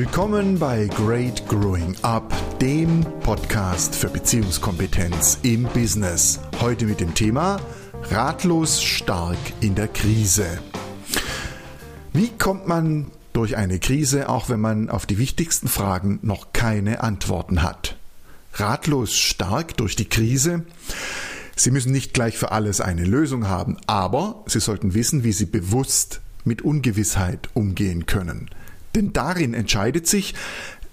Willkommen bei Great Growing Up, dem Podcast für Beziehungskompetenz im Business. Heute mit dem Thema Ratlos stark in der Krise. Wie kommt man durch eine Krise, auch wenn man auf die wichtigsten Fragen noch keine Antworten hat? Ratlos stark durch die Krise? Sie müssen nicht gleich für alles eine Lösung haben, aber Sie sollten wissen, wie Sie bewusst mit Ungewissheit umgehen können. Denn darin entscheidet sich,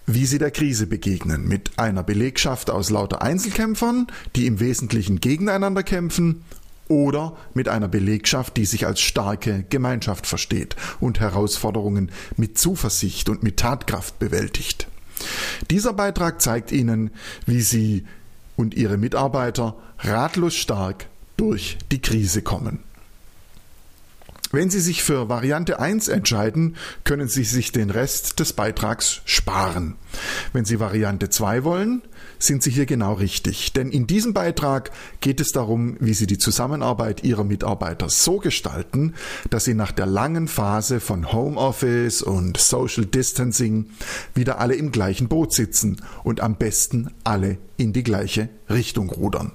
wie sie der Krise begegnen, mit einer Belegschaft aus lauter Einzelkämpfern, die im Wesentlichen gegeneinander kämpfen, oder mit einer Belegschaft, die sich als starke Gemeinschaft versteht und Herausforderungen mit Zuversicht und mit Tatkraft bewältigt. Dieser Beitrag zeigt Ihnen, wie Sie und Ihre Mitarbeiter ratlos stark durch die Krise kommen. Wenn Sie sich für Variante 1 entscheiden, können Sie sich den Rest des Beitrags sparen. Wenn Sie Variante 2 wollen, sind Sie hier genau richtig. Denn in diesem Beitrag geht es darum, wie Sie die Zusammenarbeit Ihrer Mitarbeiter so gestalten, dass Sie nach der langen Phase von Homeoffice und Social Distancing wieder alle im gleichen Boot sitzen und am besten alle in die gleiche Richtung rudern.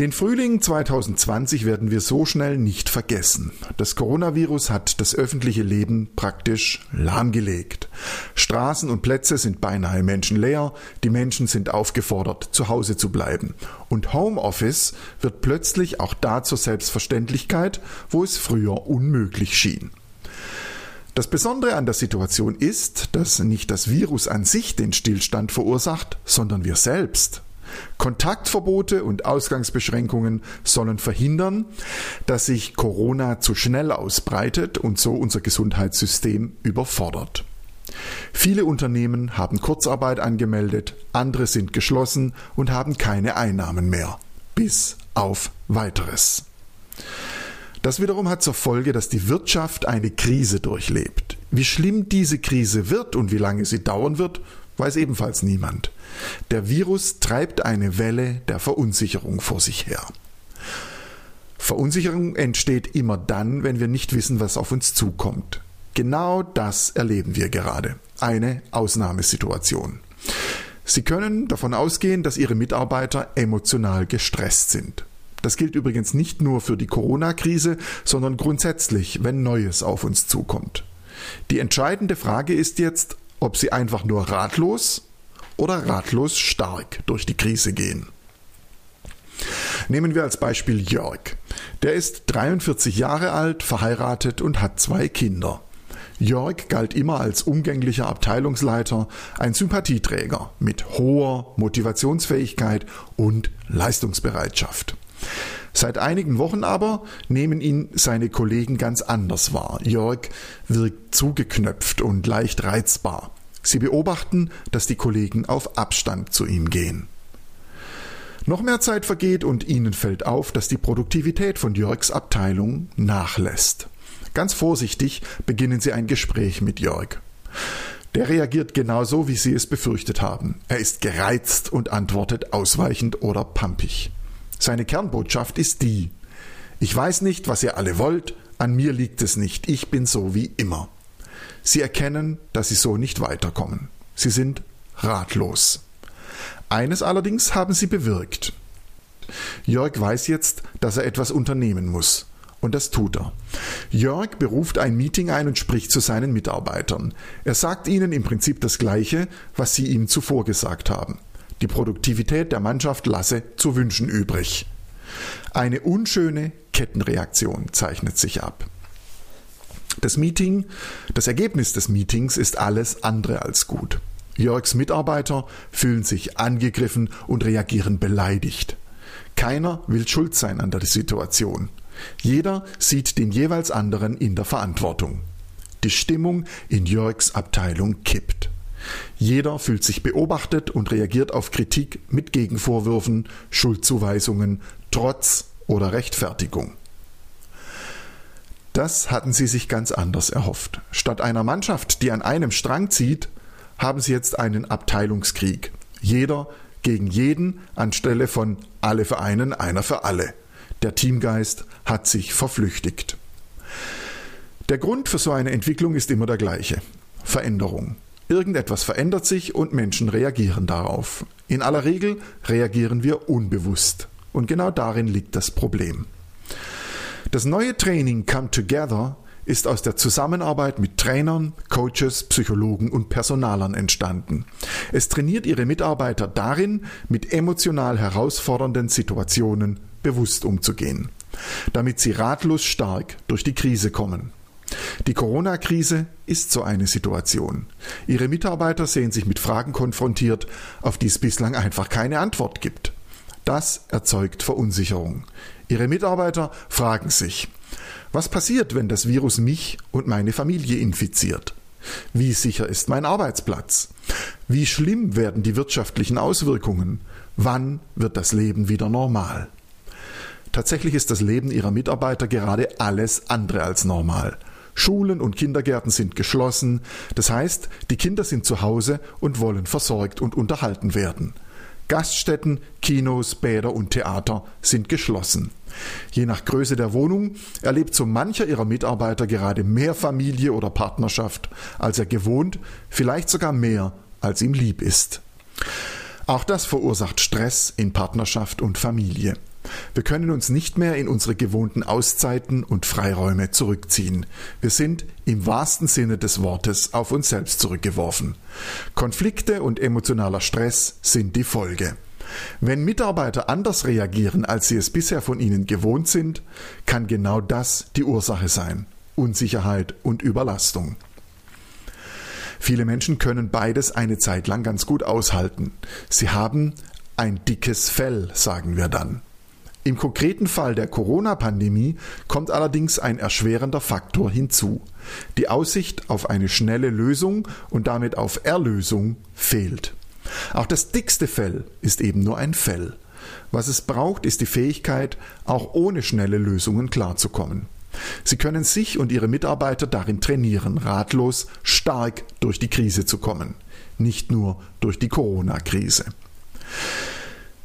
Den Frühling 2020 werden wir so schnell nicht vergessen. Das Coronavirus hat das öffentliche Leben praktisch lahmgelegt. Straßen und Plätze sind beinahe menschenleer, die Menschen sind aufgefordert, zu Hause zu bleiben. Und Homeoffice wird plötzlich auch da zur Selbstverständlichkeit, wo es früher unmöglich schien. Das Besondere an der Situation ist, dass nicht das Virus an sich den Stillstand verursacht, sondern wir selbst. Kontaktverbote und Ausgangsbeschränkungen sollen verhindern, dass sich Corona zu schnell ausbreitet und so unser Gesundheitssystem überfordert. Viele Unternehmen haben Kurzarbeit angemeldet, andere sind geschlossen und haben keine Einnahmen mehr. Bis auf weiteres. Das wiederum hat zur Folge, dass die Wirtschaft eine Krise durchlebt. Wie schlimm diese Krise wird und wie lange sie dauern wird, weiß ebenfalls niemand. Der Virus treibt eine Welle der Verunsicherung vor sich her. Verunsicherung entsteht immer dann, wenn wir nicht wissen, was auf uns zukommt. Genau das erleben wir gerade. Eine Ausnahmesituation. Sie können davon ausgehen, dass Ihre Mitarbeiter emotional gestresst sind. Das gilt übrigens nicht nur für die Corona-Krise, sondern grundsätzlich, wenn Neues auf uns zukommt. Die entscheidende Frage ist jetzt, ob Sie einfach nur ratlos oder ratlos stark durch die Krise gehen. Nehmen wir als Beispiel Jörg. Der ist 43 Jahre alt, verheiratet und hat zwei Kinder. Jörg galt immer als umgänglicher Abteilungsleiter, ein Sympathieträger mit hoher Motivationsfähigkeit und Leistungsbereitschaft. Seit einigen Wochen aber nehmen ihn seine Kollegen ganz anders wahr. Jörg wirkt zugeknöpft und leicht reizbar. Sie beobachten, dass die Kollegen auf Abstand zu ihm gehen. Noch mehr Zeit vergeht und ihnen fällt auf, dass die Produktivität von Jörgs Abteilung nachlässt. Ganz vorsichtig beginnen sie ein Gespräch mit Jörg. Der reagiert genauso, wie sie es befürchtet haben. Er ist gereizt und antwortet ausweichend oder pampig. Seine Kernbotschaft ist die Ich weiß nicht, was ihr alle wollt, an mir liegt es nicht, ich bin so wie immer. Sie erkennen, dass sie so nicht weiterkommen. Sie sind ratlos. Eines allerdings haben sie bewirkt. Jörg weiß jetzt, dass er etwas unternehmen muss. Und das tut er. Jörg beruft ein Meeting ein und spricht zu seinen Mitarbeitern. Er sagt ihnen im Prinzip das Gleiche, was sie ihm zuvor gesagt haben. Die Produktivität der Mannschaft lasse zu wünschen übrig. Eine unschöne Kettenreaktion zeichnet sich ab. Das Meeting, das Ergebnis des Meetings ist alles andere als gut. Jörgs Mitarbeiter fühlen sich angegriffen und reagieren beleidigt. Keiner will schuld sein an der Situation. Jeder sieht den jeweils anderen in der Verantwortung. Die Stimmung in Jörgs Abteilung kippt. Jeder fühlt sich beobachtet und reagiert auf Kritik mit Gegenvorwürfen, Schuldzuweisungen, Trotz oder Rechtfertigung. Das hatten sie sich ganz anders erhofft. Statt einer Mannschaft, die an einem Strang zieht, haben sie jetzt einen Abteilungskrieg. Jeder gegen jeden anstelle von alle für einen, einer für alle. Der Teamgeist hat sich verflüchtigt. Der Grund für so eine Entwicklung ist immer der gleiche. Veränderung. Irgendetwas verändert sich und Menschen reagieren darauf. In aller Regel reagieren wir unbewusst. Und genau darin liegt das Problem. Das neue Training Come Together ist aus der Zusammenarbeit mit Trainern, Coaches, Psychologen und Personalern entstanden. Es trainiert ihre Mitarbeiter darin, mit emotional herausfordernden Situationen bewusst umzugehen, damit sie ratlos stark durch die Krise kommen. Die Corona-Krise ist so eine Situation. Ihre Mitarbeiter sehen sich mit Fragen konfrontiert, auf die es bislang einfach keine Antwort gibt. Das erzeugt Verunsicherung. Ihre Mitarbeiter fragen sich, was passiert, wenn das Virus mich und meine Familie infiziert? Wie sicher ist mein Arbeitsplatz? Wie schlimm werden die wirtschaftlichen Auswirkungen? Wann wird das Leben wieder normal? Tatsächlich ist das Leben ihrer Mitarbeiter gerade alles andere als normal. Schulen und Kindergärten sind geschlossen, das heißt, die Kinder sind zu Hause und wollen versorgt und unterhalten werden. Gaststätten, Kinos, Bäder und Theater sind geschlossen. Je nach Größe der Wohnung erlebt so mancher ihrer Mitarbeiter gerade mehr Familie oder Partnerschaft, als er gewohnt, vielleicht sogar mehr, als ihm lieb ist. Auch das verursacht Stress in Partnerschaft und Familie. Wir können uns nicht mehr in unsere gewohnten Auszeiten und Freiräume zurückziehen. Wir sind im wahrsten Sinne des Wortes auf uns selbst zurückgeworfen. Konflikte und emotionaler Stress sind die Folge. Wenn Mitarbeiter anders reagieren, als sie es bisher von ihnen gewohnt sind, kann genau das die Ursache sein. Unsicherheit und Überlastung. Viele Menschen können beides eine Zeit lang ganz gut aushalten. Sie haben ein dickes Fell, sagen wir dann. Im konkreten Fall der Corona-Pandemie kommt allerdings ein erschwerender Faktor hinzu. Die Aussicht auf eine schnelle Lösung und damit auf Erlösung fehlt. Auch das dickste Fell ist eben nur ein Fell. Was es braucht, ist die Fähigkeit, auch ohne schnelle Lösungen klarzukommen. Sie können sich und Ihre Mitarbeiter darin trainieren, ratlos, stark durch die Krise zu kommen, nicht nur durch die Corona-Krise.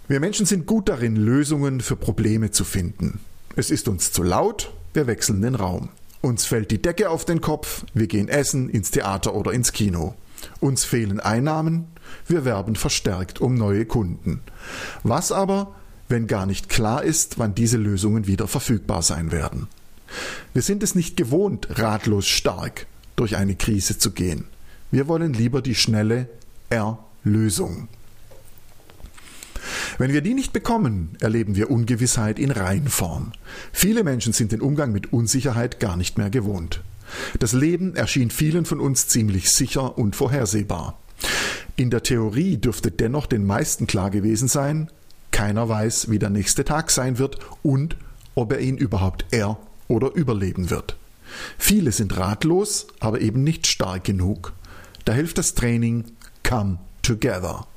Wir Menschen sind gut darin, Lösungen für Probleme zu finden. Es ist uns zu laut, wir wechseln den Raum. Uns fällt die Decke auf den Kopf, wir gehen essen, ins Theater oder ins Kino. Uns fehlen Einnahmen, wir werben verstärkt um neue Kunden. Was aber, wenn gar nicht klar ist, wann diese Lösungen wieder verfügbar sein werden? Wir sind es nicht gewohnt, ratlos stark durch eine Krise zu gehen. Wir wollen lieber die schnelle Erlösung. Wenn wir die nicht bekommen, erleben wir Ungewissheit in Reinform. Viele Menschen sind den Umgang mit Unsicherheit gar nicht mehr gewohnt. Das Leben erschien vielen von uns ziemlich sicher und vorhersehbar. In der Theorie dürfte dennoch den meisten klar gewesen sein, keiner weiß, wie der nächste Tag sein wird und ob er ihn überhaupt er oder überleben wird. Viele sind ratlos, aber eben nicht stark genug. Da hilft das Training Come Together.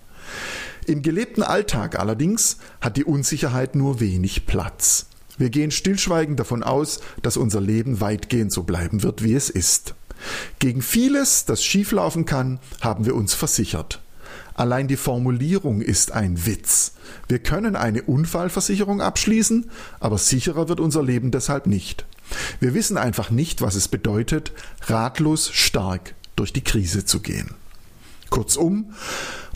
Im gelebten Alltag allerdings hat die Unsicherheit nur wenig Platz. Wir gehen stillschweigend davon aus, dass unser Leben weitgehend so bleiben wird, wie es ist. Gegen vieles, das schieflaufen kann, haben wir uns versichert. Allein die Formulierung ist ein Witz. Wir können eine Unfallversicherung abschließen, aber sicherer wird unser Leben deshalb nicht. Wir wissen einfach nicht, was es bedeutet, ratlos stark durch die Krise zu gehen. Kurzum,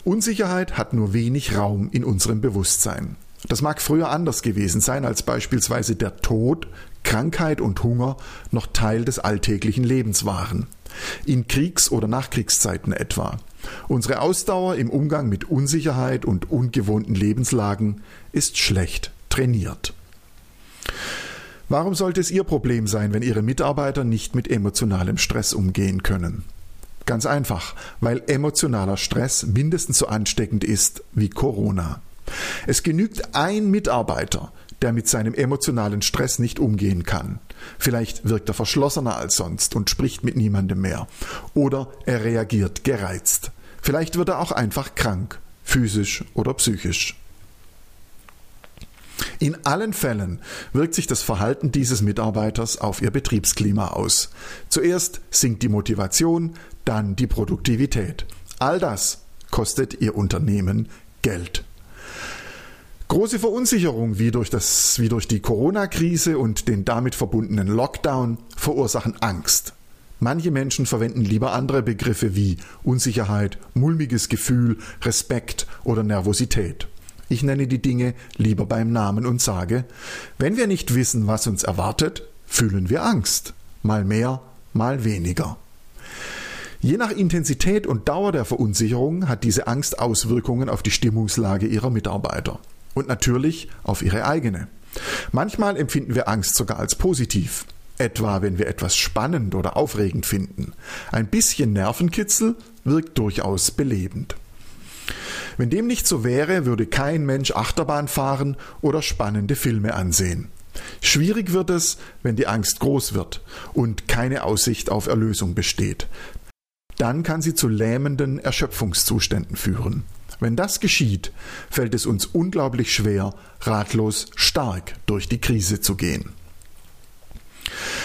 Unsicherheit hat nur wenig Raum in unserem Bewusstsein. Das mag früher anders gewesen sein, als beispielsweise der Tod, Krankheit und Hunger noch Teil des alltäglichen Lebens waren. In Kriegs- oder Nachkriegszeiten etwa. Unsere Ausdauer im Umgang mit Unsicherheit und ungewohnten Lebenslagen ist schlecht trainiert. Warum sollte es Ihr Problem sein, wenn Ihre Mitarbeiter nicht mit emotionalem Stress umgehen können? Ganz einfach, weil emotionaler Stress mindestens so ansteckend ist wie Corona. Es genügt ein Mitarbeiter, der mit seinem emotionalen Stress nicht umgehen kann. Vielleicht wirkt er verschlossener als sonst und spricht mit niemandem mehr. Oder er reagiert gereizt. Vielleicht wird er auch einfach krank, physisch oder psychisch. In allen Fällen wirkt sich das Verhalten dieses Mitarbeiters auf ihr Betriebsklima aus. Zuerst sinkt die Motivation, dann die Produktivität. All das kostet Ihr Unternehmen Geld. Große Verunsicherung wie durch, das, wie durch die Corona-Krise und den damit verbundenen Lockdown verursachen Angst. Manche Menschen verwenden lieber andere Begriffe wie Unsicherheit, mulmiges Gefühl, Respekt oder Nervosität. Ich nenne die Dinge lieber beim Namen und sage, wenn wir nicht wissen, was uns erwartet, fühlen wir Angst. Mal mehr, mal weniger. Je nach Intensität und Dauer der Verunsicherung hat diese Angst Auswirkungen auf die Stimmungslage ihrer Mitarbeiter und natürlich auf ihre eigene. Manchmal empfinden wir Angst sogar als positiv etwa wenn wir etwas spannend oder aufregend finden. Ein bisschen Nervenkitzel wirkt durchaus belebend. Wenn dem nicht so wäre, würde kein Mensch Achterbahn fahren oder spannende Filme ansehen. Schwierig wird es, wenn die Angst groß wird und keine Aussicht auf Erlösung besteht. Dann kann sie zu lähmenden Erschöpfungszuständen führen. Wenn das geschieht, fällt es uns unglaublich schwer, ratlos stark durch die Krise zu gehen.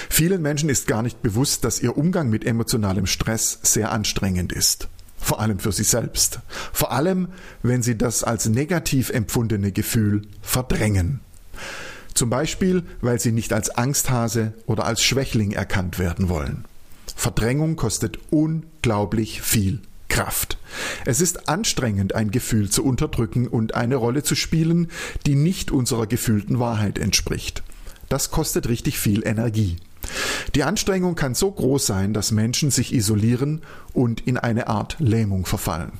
Vielen Menschen ist gar nicht bewusst, dass ihr Umgang mit emotionalem Stress sehr anstrengend ist. Vor allem für sie selbst. Vor allem, wenn sie das als negativ empfundene Gefühl verdrängen. Zum Beispiel, weil sie nicht als Angsthase oder als Schwächling erkannt werden wollen. Verdrängung kostet unglaublich viel Kraft. Es ist anstrengend, ein Gefühl zu unterdrücken und eine Rolle zu spielen, die nicht unserer gefühlten Wahrheit entspricht. Das kostet richtig viel Energie. Die Anstrengung kann so groß sein, dass Menschen sich isolieren und in eine Art Lähmung verfallen.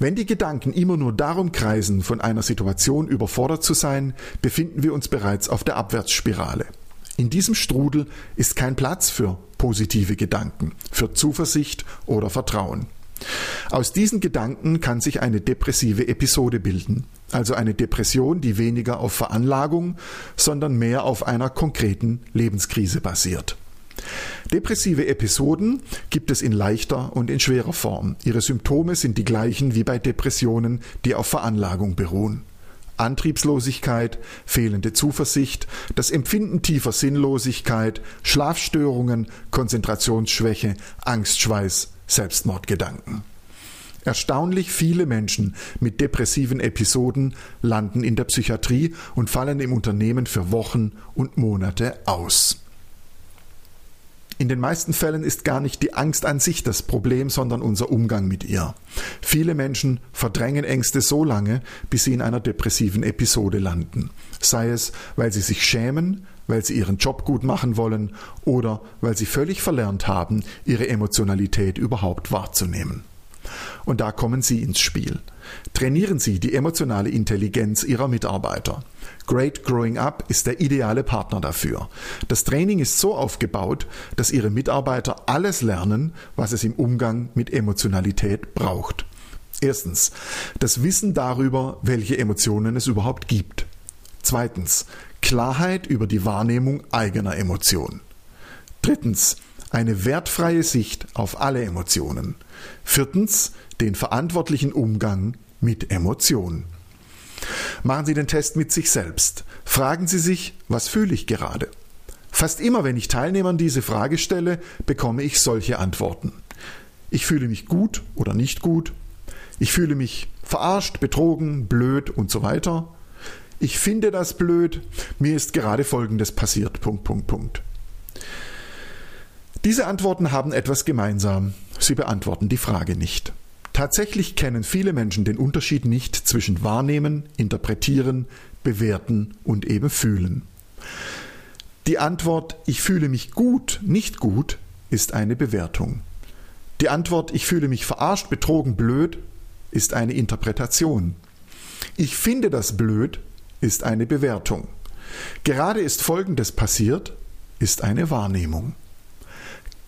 Wenn die Gedanken immer nur darum kreisen, von einer Situation überfordert zu sein, befinden wir uns bereits auf der Abwärtsspirale. In diesem Strudel ist kein Platz für positive Gedanken, für Zuversicht oder Vertrauen. Aus diesen Gedanken kann sich eine depressive Episode bilden, also eine Depression, die weniger auf Veranlagung, sondern mehr auf einer konkreten Lebenskrise basiert. Depressive Episoden gibt es in leichter und in schwerer Form. Ihre Symptome sind die gleichen wie bei Depressionen, die auf Veranlagung beruhen. Antriebslosigkeit, fehlende Zuversicht, das Empfinden tiefer Sinnlosigkeit, Schlafstörungen, Konzentrationsschwäche, Angstschweiß, Selbstmordgedanken. Erstaunlich viele Menschen mit depressiven Episoden landen in der Psychiatrie und fallen im Unternehmen für Wochen und Monate aus. In den meisten Fällen ist gar nicht die Angst an sich das Problem, sondern unser Umgang mit ihr. Viele Menschen verdrängen Ängste so lange, bis sie in einer depressiven Episode landen. Sei es, weil sie sich schämen, weil sie ihren Job gut machen wollen oder weil sie völlig verlernt haben, ihre Emotionalität überhaupt wahrzunehmen. Und da kommen Sie ins Spiel. Trainieren Sie die emotionale Intelligenz Ihrer Mitarbeiter. Great Growing Up ist der ideale Partner dafür. Das Training ist so aufgebaut, dass Ihre Mitarbeiter alles lernen, was es im Umgang mit Emotionalität braucht. Erstens, das Wissen darüber, welche Emotionen es überhaupt gibt. Zweitens, Klarheit über die Wahrnehmung eigener Emotionen. Drittens, eine wertfreie Sicht auf alle Emotionen. Viertens, den verantwortlichen Umgang mit Emotionen. Machen Sie den Test mit sich selbst. Fragen Sie sich, was fühle ich gerade? Fast immer, wenn ich Teilnehmern diese Frage stelle, bekomme ich solche Antworten. Ich fühle mich gut oder nicht gut. Ich fühle mich verarscht, betrogen, blöd und so weiter. Ich finde das blöd. Mir ist gerade Folgendes passiert. Punkt, Punkt, Punkt. Diese Antworten haben etwas gemeinsam. Sie beantworten die Frage nicht. Tatsächlich kennen viele Menschen den Unterschied nicht zwischen wahrnehmen, interpretieren, bewerten und eben fühlen. Die Antwort Ich fühle mich gut, nicht gut ist eine Bewertung. Die Antwort Ich fühle mich verarscht, betrogen, blöd ist eine Interpretation. Ich finde das blöd ist eine Bewertung. Gerade ist Folgendes passiert ist eine Wahrnehmung.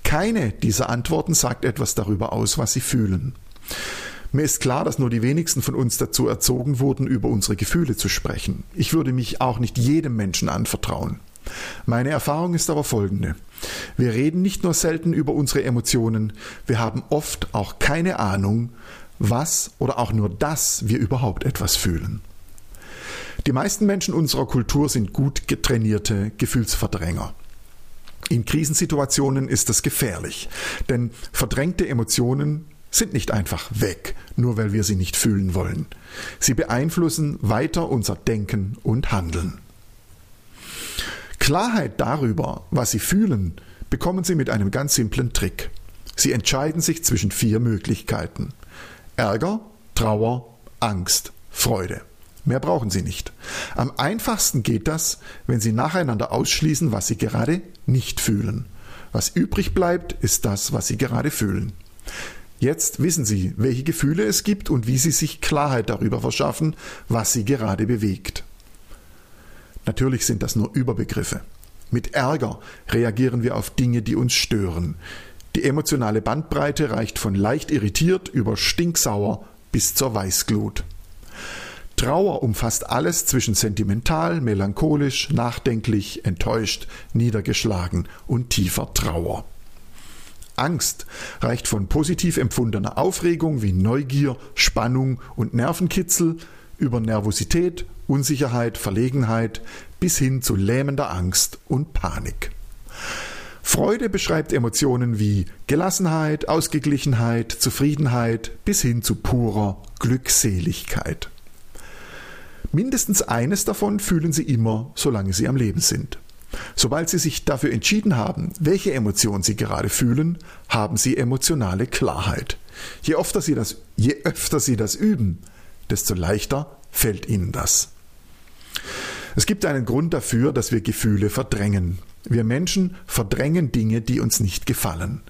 Keine dieser Antworten sagt etwas darüber aus, was sie fühlen. Mir ist klar, dass nur die wenigsten von uns dazu erzogen wurden, über unsere Gefühle zu sprechen. Ich würde mich auch nicht jedem Menschen anvertrauen. Meine Erfahrung ist aber folgende. Wir reden nicht nur selten über unsere Emotionen, wir haben oft auch keine Ahnung, was oder auch nur dass wir überhaupt etwas fühlen. Die meisten Menschen unserer Kultur sind gut getrainierte Gefühlsverdränger. In Krisensituationen ist das gefährlich, denn verdrängte Emotionen sind nicht einfach weg, nur weil wir sie nicht fühlen wollen. Sie beeinflussen weiter unser Denken und Handeln. Klarheit darüber, was sie fühlen, bekommen Sie mit einem ganz simplen Trick. Sie entscheiden sich zwischen vier Möglichkeiten. Ärger, Trauer, Angst, Freude. Mehr brauchen Sie nicht. Am einfachsten geht das, wenn Sie nacheinander ausschließen, was Sie gerade nicht fühlen. Was übrig bleibt, ist das, was Sie gerade fühlen. Jetzt wissen Sie, welche Gefühle es gibt und wie Sie sich Klarheit darüber verschaffen, was Sie gerade bewegt. Natürlich sind das nur Überbegriffe. Mit Ärger reagieren wir auf Dinge, die uns stören. Die emotionale Bandbreite reicht von leicht irritiert über stinksauer bis zur Weißglut. Trauer umfasst alles zwischen sentimental, melancholisch, nachdenklich, enttäuscht, niedergeschlagen und tiefer Trauer. Angst reicht von positiv empfundener Aufregung wie Neugier, Spannung und Nervenkitzel über Nervosität, Unsicherheit, Verlegenheit bis hin zu lähmender Angst und Panik. Freude beschreibt Emotionen wie Gelassenheit, Ausgeglichenheit, Zufriedenheit bis hin zu purer Glückseligkeit. Mindestens eines davon fühlen sie immer, solange sie am Leben sind. Sobald sie sich dafür entschieden haben, welche Emotion sie gerade fühlen, haben sie emotionale Klarheit. Je öfter sie das, je öfter sie das üben, desto leichter fällt ihnen das. Es gibt einen Grund dafür, dass wir Gefühle verdrängen. Wir Menschen verdrängen Dinge, die uns nicht gefallen.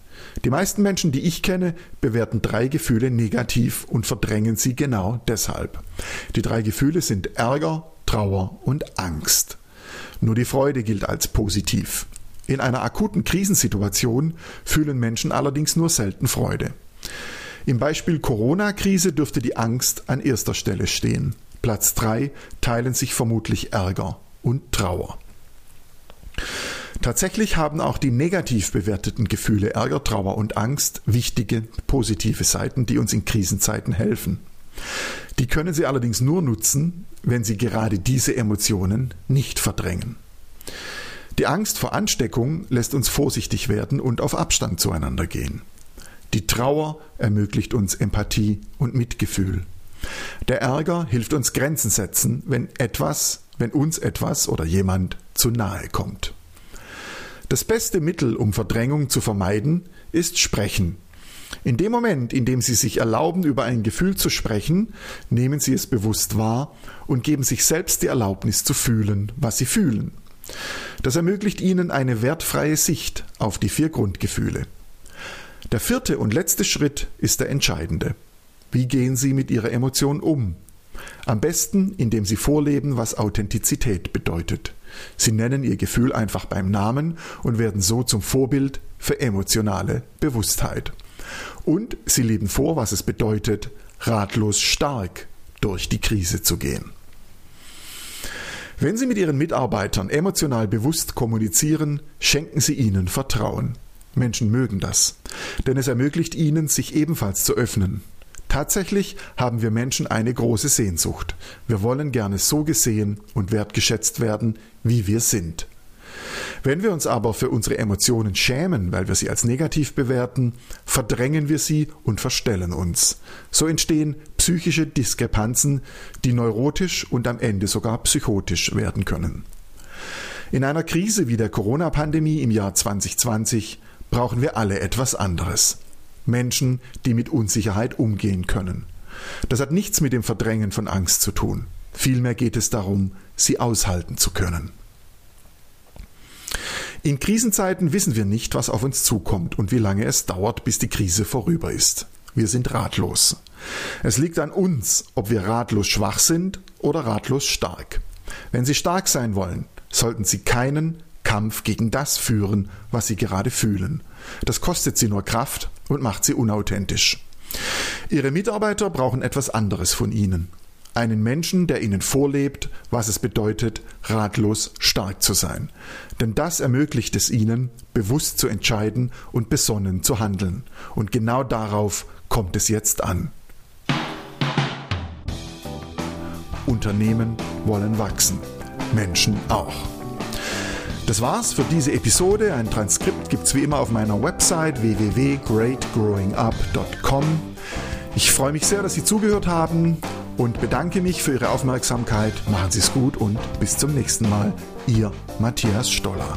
Die meisten Menschen, die ich kenne, bewerten drei Gefühle negativ und verdrängen sie genau deshalb. Die drei Gefühle sind Ärger, Trauer und Angst. Nur die Freude gilt als positiv. In einer akuten Krisensituation fühlen Menschen allerdings nur selten Freude. Im Beispiel Corona-Krise dürfte die Angst an erster Stelle stehen. Platz drei teilen sich vermutlich Ärger und Trauer. Tatsächlich haben auch die negativ bewerteten Gefühle Ärger, Trauer und Angst wichtige positive Seiten, die uns in Krisenzeiten helfen. Die können Sie allerdings nur nutzen, wenn Sie gerade diese Emotionen nicht verdrängen. Die Angst vor Ansteckung lässt uns vorsichtig werden und auf Abstand zueinander gehen. Die Trauer ermöglicht uns Empathie und Mitgefühl. Der Ärger hilft uns Grenzen setzen, wenn etwas, wenn uns etwas oder jemand zu nahe kommt. Das beste Mittel, um Verdrängung zu vermeiden, ist Sprechen. In dem Moment, in dem Sie sich erlauben, über ein Gefühl zu sprechen, nehmen Sie es bewusst wahr und geben sich selbst die Erlaubnis zu fühlen, was Sie fühlen. Das ermöglicht Ihnen eine wertfreie Sicht auf die vier Grundgefühle. Der vierte und letzte Schritt ist der entscheidende. Wie gehen Sie mit Ihrer Emotion um? Am besten, indem Sie vorleben, was Authentizität bedeutet. Sie nennen Ihr Gefühl einfach beim Namen und werden so zum Vorbild für emotionale Bewusstheit. Und Sie leben vor, was es bedeutet, ratlos stark durch die Krise zu gehen. Wenn Sie mit Ihren Mitarbeitern emotional bewusst kommunizieren, schenken Sie ihnen Vertrauen. Menschen mögen das, denn es ermöglicht ihnen, sich ebenfalls zu öffnen, Tatsächlich haben wir Menschen eine große Sehnsucht. Wir wollen gerne so gesehen und wertgeschätzt werden, wie wir sind. Wenn wir uns aber für unsere Emotionen schämen, weil wir sie als negativ bewerten, verdrängen wir sie und verstellen uns. So entstehen psychische Diskrepanzen, die neurotisch und am Ende sogar psychotisch werden können. In einer Krise wie der Corona-Pandemie im Jahr 2020 brauchen wir alle etwas anderes. Menschen, die mit Unsicherheit umgehen können. Das hat nichts mit dem Verdrängen von Angst zu tun. Vielmehr geht es darum, sie aushalten zu können. In Krisenzeiten wissen wir nicht, was auf uns zukommt und wie lange es dauert, bis die Krise vorüber ist. Wir sind ratlos. Es liegt an uns, ob wir ratlos schwach sind oder ratlos stark. Wenn Sie stark sein wollen, sollten Sie keinen Kampf gegen das führen, was Sie gerade fühlen. Das kostet Sie nur Kraft und macht sie unauthentisch. Ihre Mitarbeiter brauchen etwas anderes von ihnen. Einen Menschen, der ihnen vorlebt, was es bedeutet, ratlos stark zu sein. Denn das ermöglicht es ihnen, bewusst zu entscheiden und besonnen zu handeln. Und genau darauf kommt es jetzt an. Unternehmen wollen wachsen, Menschen auch. Das war's für diese Episode. Ein Transkript gibt's wie immer auf meiner Website www.greatgrowingup.com. Ich freue mich sehr, dass Sie zugehört haben und bedanke mich für Ihre Aufmerksamkeit. Machen Sie es gut und bis zum nächsten Mal. Ihr Matthias Stoller.